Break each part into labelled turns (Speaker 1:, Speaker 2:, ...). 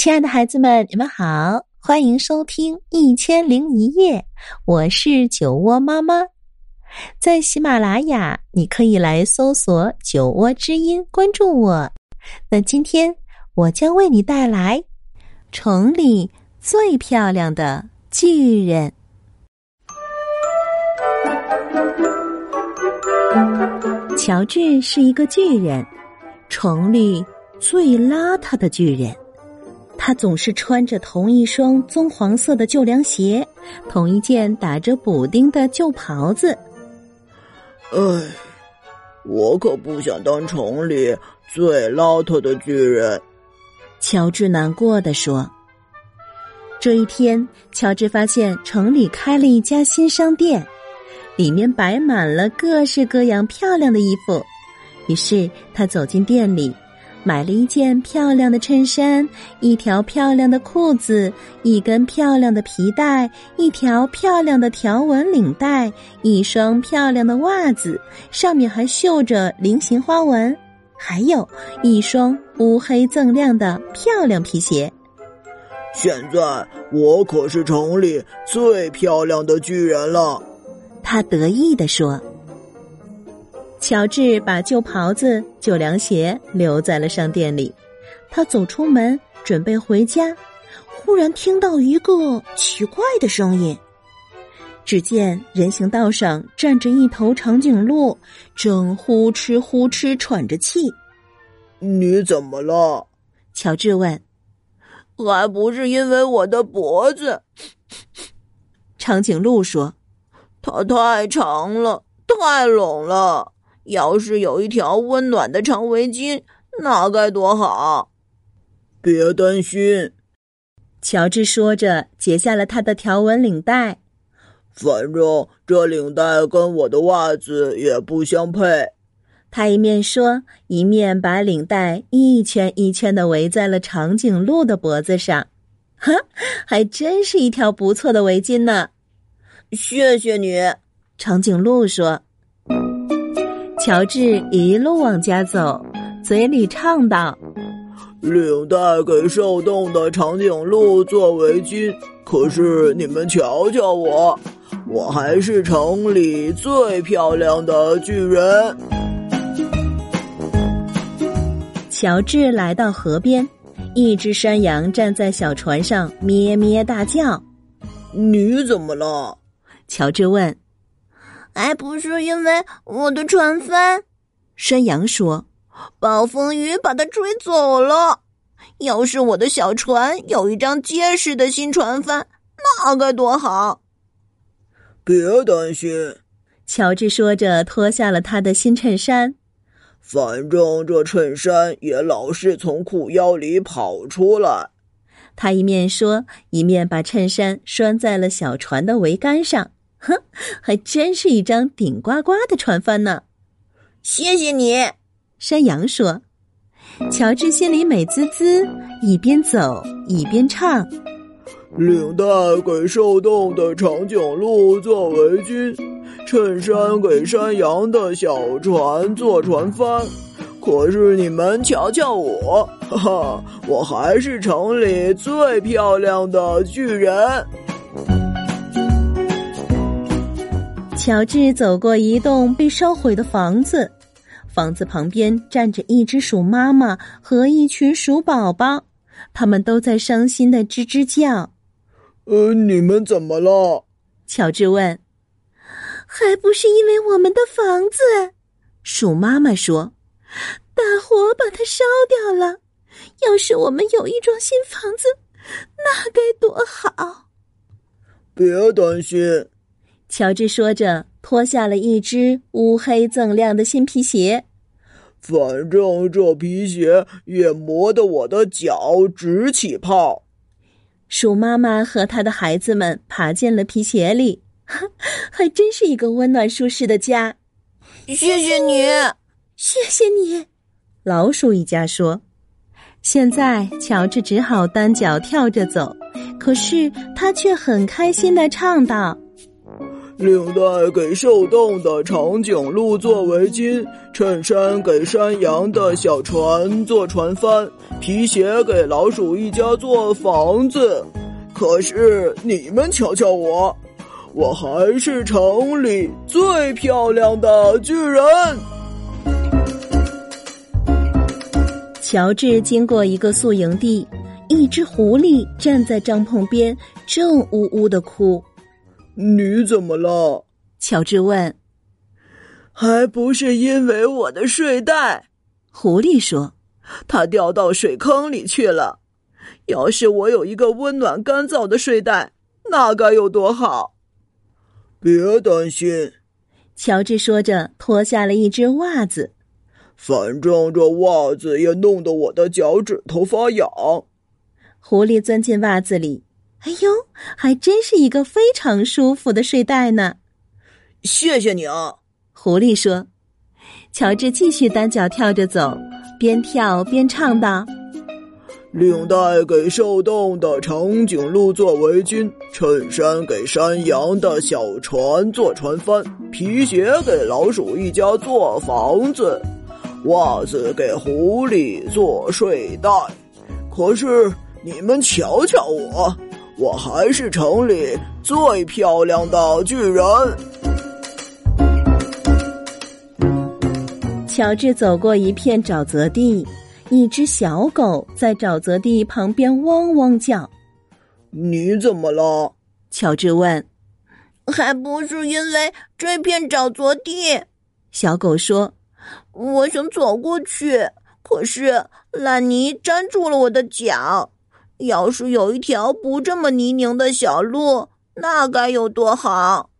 Speaker 1: 亲爱的孩子们，你们好，欢迎收听《一千零一夜》，我是酒窝妈妈。在喜马拉雅，你可以来搜索“酒窝之音”，关注我。那今天我将为你带来城里最漂亮的巨人。乔治是一个巨人，城里最邋遢的巨人。他总是穿着同一双棕黄色的旧凉鞋，同一件打着补丁的旧袍子。
Speaker 2: 唉，我可不想当城里最邋遢的巨人。
Speaker 1: 乔治难过的说。这一天，乔治发现城里开了一家新商店，里面摆满了各式各样漂亮的衣服。于是他走进店里。买了一件漂亮的衬衫，一条漂亮的裤子，一根漂亮的皮带，一条漂亮的条纹领带，一双漂亮的袜子，上面还绣着菱形花纹，还有一双乌黑锃亮的漂亮皮鞋。
Speaker 2: 现在我可是城里最漂亮的巨人了，
Speaker 1: 他得意地说。乔治把旧袍子、旧凉鞋留在了商店里。他走出门准备回家，忽然听到一个奇怪的声音。只见人行道上站着一头长颈鹿，正呼哧呼哧喘着气。
Speaker 2: “你怎么了？”
Speaker 1: 乔治问。
Speaker 3: “还不是因为我的脖子。”
Speaker 1: 长颈鹿说，“
Speaker 3: 它太长了，太冷了。”要是有一条温暖的长围巾，那该多好！
Speaker 2: 别担心，
Speaker 1: 乔治说着，解下了他的条纹领带。
Speaker 2: 反正这领带跟我的袜子也不相配。
Speaker 1: 他一面说，一面把领带一圈一圈的围在了长颈鹿的脖子上。哈，还真是一条不错的围巾呢！
Speaker 3: 谢谢你，
Speaker 1: 长颈鹿说。乔治一路往家走，嘴里唱道：“
Speaker 2: 领带给受冻的长颈鹿做围巾，可是你们瞧瞧我，我还是城里最漂亮的巨人。”
Speaker 1: 乔治来到河边，一只山羊站在小船上咩咩大叫。
Speaker 2: “你怎么了？”
Speaker 1: 乔治问。
Speaker 3: 还不是因为我的船帆，
Speaker 1: 山羊说：“
Speaker 3: 暴风雨把它吹走了。要是我的小船有一张结实的新船帆，那该多好！”
Speaker 2: 别担心，
Speaker 1: 乔治说着，脱下了他的新衬衫。
Speaker 2: 反正这衬衫也老是从裤腰里跑出来。
Speaker 1: 他一面说，一面把衬衫拴在了小船的桅杆上。哼，还真是一张顶呱呱的船帆呢！
Speaker 3: 谢谢你，
Speaker 1: 山羊说。乔治心里美滋滋，一边走一边唱：“
Speaker 2: 领带给受冻的长颈鹿做围巾，衬衫给山羊的小船做船帆。可是你们瞧瞧我，哈哈，我还是城里最漂亮的巨人。”
Speaker 1: 乔治走过一栋被烧毁的房子，房子旁边站着一只鼠妈妈和一群鼠宝宝，他们都在伤心的吱吱叫。
Speaker 2: 呃，你们怎么了？
Speaker 1: 乔治问。
Speaker 3: 还不是因为我们的房子，
Speaker 1: 鼠妈妈说，
Speaker 3: 大火把它烧掉了。要是我们有一幢新房子，那该多好！
Speaker 2: 别担心。
Speaker 1: 乔治说着，脱下了一只乌黑锃亮的新皮鞋。
Speaker 2: 反正这皮鞋也磨得我的脚直起泡。
Speaker 1: 鼠妈妈和他的孩子们爬进了皮鞋里，还真是一个温暖舒适的家。
Speaker 3: 谢谢你，谢谢你，
Speaker 1: 老鼠一家说。现在，乔治只好单脚跳着走，可是他却很开心的唱道。
Speaker 2: 领带给受冻的长颈鹿做围巾，衬衫给山羊的小船做船帆，皮鞋给老鼠一家做房子。可是你们瞧瞧我，我还是城里最漂亮的巨人。
Speaker 1: 乔治经过一个宿营地，一只狐狸站在帐篷边，正呜呜的哭。
Speaker 2: 你怎么了？
Speaker 1: 乔治问。
Speaker 2: 还不是因为我的睡袋，
Speaker 1: 狐狸说，
Speaker 2: 它掉到水坑里去了。要是我有一个温暖干燥的睡袋，那该有多好！别担心，
Speaker 1: 乔治说着，脱下了一只袜子。
Speaker 2: 反正这袜子也弄得我的脚趾头发痒。
Speaker 1: 狐狸钻进袜子里，哎呦，还真是一个非常舒服的睡袋呢。
Speaker 2: 谢谢你啊，
Speaker 1: 狐狸说。乔治继续单脚跳着走，边跳边唱道：“
Speaker 2: 领带给受冻的长颈鹿做围巾，衬衫给山羊的小船做船帆，皮鞋给老鼠一家做房子。”袜子给狐狸做睡袋，可是你们瞧瞧我，我还是城里最漂亮的巨人。
Speaker 1: 乔治走过一片沼泽地，一只小狗在沼泽地旁边汪汪叫。
Speaker 2: 你怎么了？
Speaker 1: 乔治问。
Speaker 3: 还不是因为这片沼泽地，
Speaker 1: 小狗说。
Speaker 3: 我想走过去，可是烂泥粘住了我的脚。要是有一条不这么泥泞的小路，那该有多好！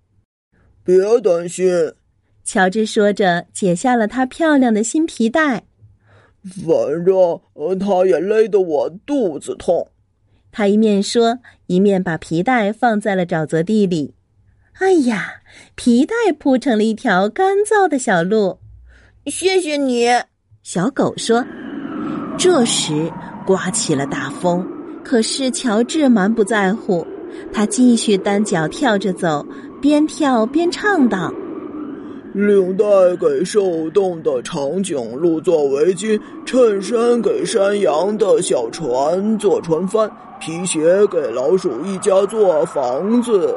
Speaker 2: 别担心，
Speaker 1: 乔治说着，解下了他漂亮的新皮带。
Speaker 2: 反正他也勒得我肚子痛。
Speaker 1: 他一面说，一面把皮带放在了沼泽地里。哎呀，皮带铺成了一条干燥的小路。
Speaker 3: 谢谢你，
Speaker 1: 小狗说。这时刮起了大风，可是乔治满不在乎，他继续单脚跳着走，边跳边唱道：“
Speaker 2: 领带给受冻的长颈鹿做围巾，衬衫给山羊的小船做船帆，皮鞋给老鼠一家做房子，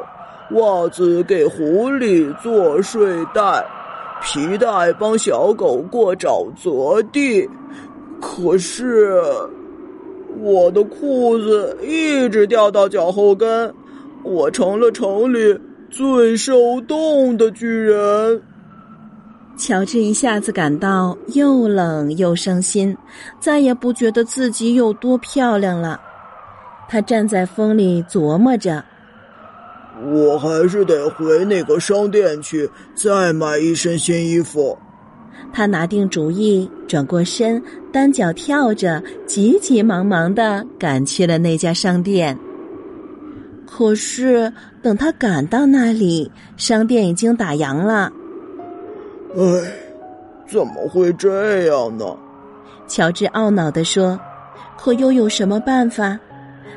Speaker 2: 袜子给狐狸做睡袋。”皮带帮小狗过沼泽地，可是我的裤子一直掉到脚后跟，我成了城里最受冻的巨人。
Speaker 1: 乔治一下子感到又冷又伤心，再也不觉得自己有多漂亮了。他站在风里琢磨着。
Speaker 2: 我还是得回那个商店去，再买一身新衣服。
Speaker 1: 他拿定主意，转过身，单脚跳着，急急忙忙的赶去了那家商店。可是，等他赶到那里，商店已经打烊了。
Speaker 2: 唉，怎么会这样呢？
Speaker 1: 乔治懊恼地说：“可又有什么办法？”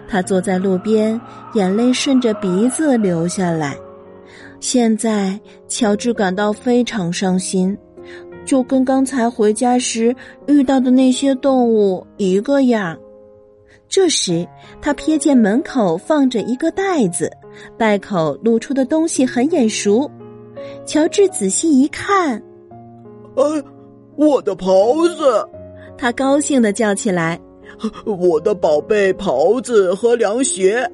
Speaker 1: 他坐在路边，眼泪顺着鼻子流下来。现在，乔治感到非常伤心，就跟刚才回家时遇到的那些动物一个样。这时，他瞥见门口放着一个袋子，袋口露出的东西很眼熟。乔治仔细一看，“
Speaker 2: 哎，我的袍子！”
Speaker 1: 他高兴的叫起来。
Speaker 2: 我的宝贝袍子和凉鞋，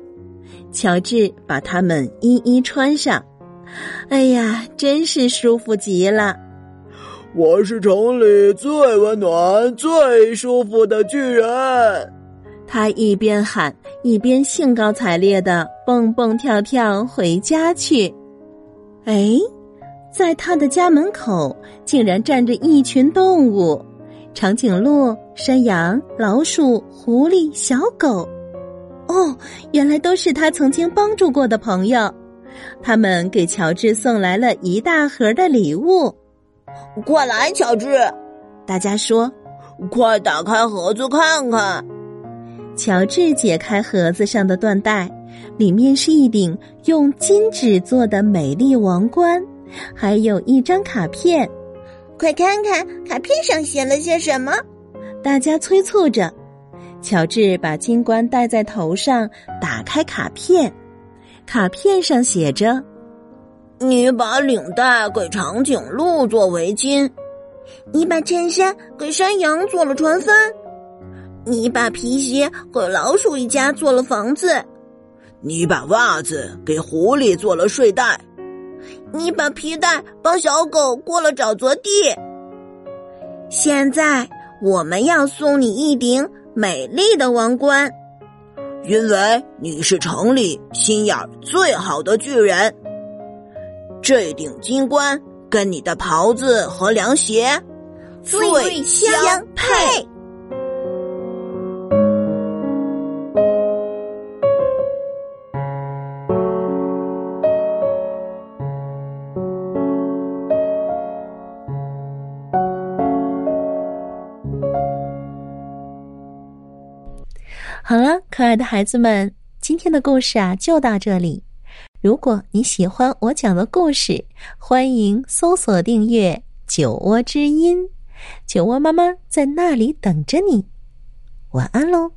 Speaker 1: 乔治把它们一一穿上。哎呀，真是舒服极了！
Speaker 2: 我是城里最温暖、最舒服的巨人。
Speaker 1: 他一边喊，一边兴高采烈的蹦蹦跳跳回家去。哎，在他的家门口竟然站着一群动物。长颈鹿、山羊、老鼠、狐狸、小狗，哦，原来都是他曾经帮助过的朋友。他们给乔治送来了一大盒的礼物。
Speaker 3: 快来，乔治！
Speaker 1: 大家说：“
Speaker 3: 快打开盒子看看。”
Speaker 1: 乔治解开盒子上的缎带，里面是一顶用金纸做的美丽王冠，还有一张卡片。
Speaker 3: 快看看卡片上写了些什么！
Speaker 1: 大家催促着。乔治把金冠戴在头上，打开卡片，卡片上写着：“
Speaker 3: 你把领带给长颈鹿做围巾，你把衬衫给山羊做了船帆，你把皮鞋给老鼠一家做了房子，
Speaker 2: 你把袜子给狐狸做了睡袋，
Speaker 3: 你把皮带帮小狗过了沼泽地。现在我们要送你一顶。”美丽的王冠，
Speaker 2: 因为你是城里心眼最好的巨人。这顶金冠跟你的袍子和凉鞋
Speaker 3: 最相配。
Speaker 1: 好了，可爱的孩子们，今天的故事啊就到这里。如果你喜欢我讲的故事，欢迎搜索订阅“酒窝之音”，酒窝妈妈在那里等着你。晚安喽。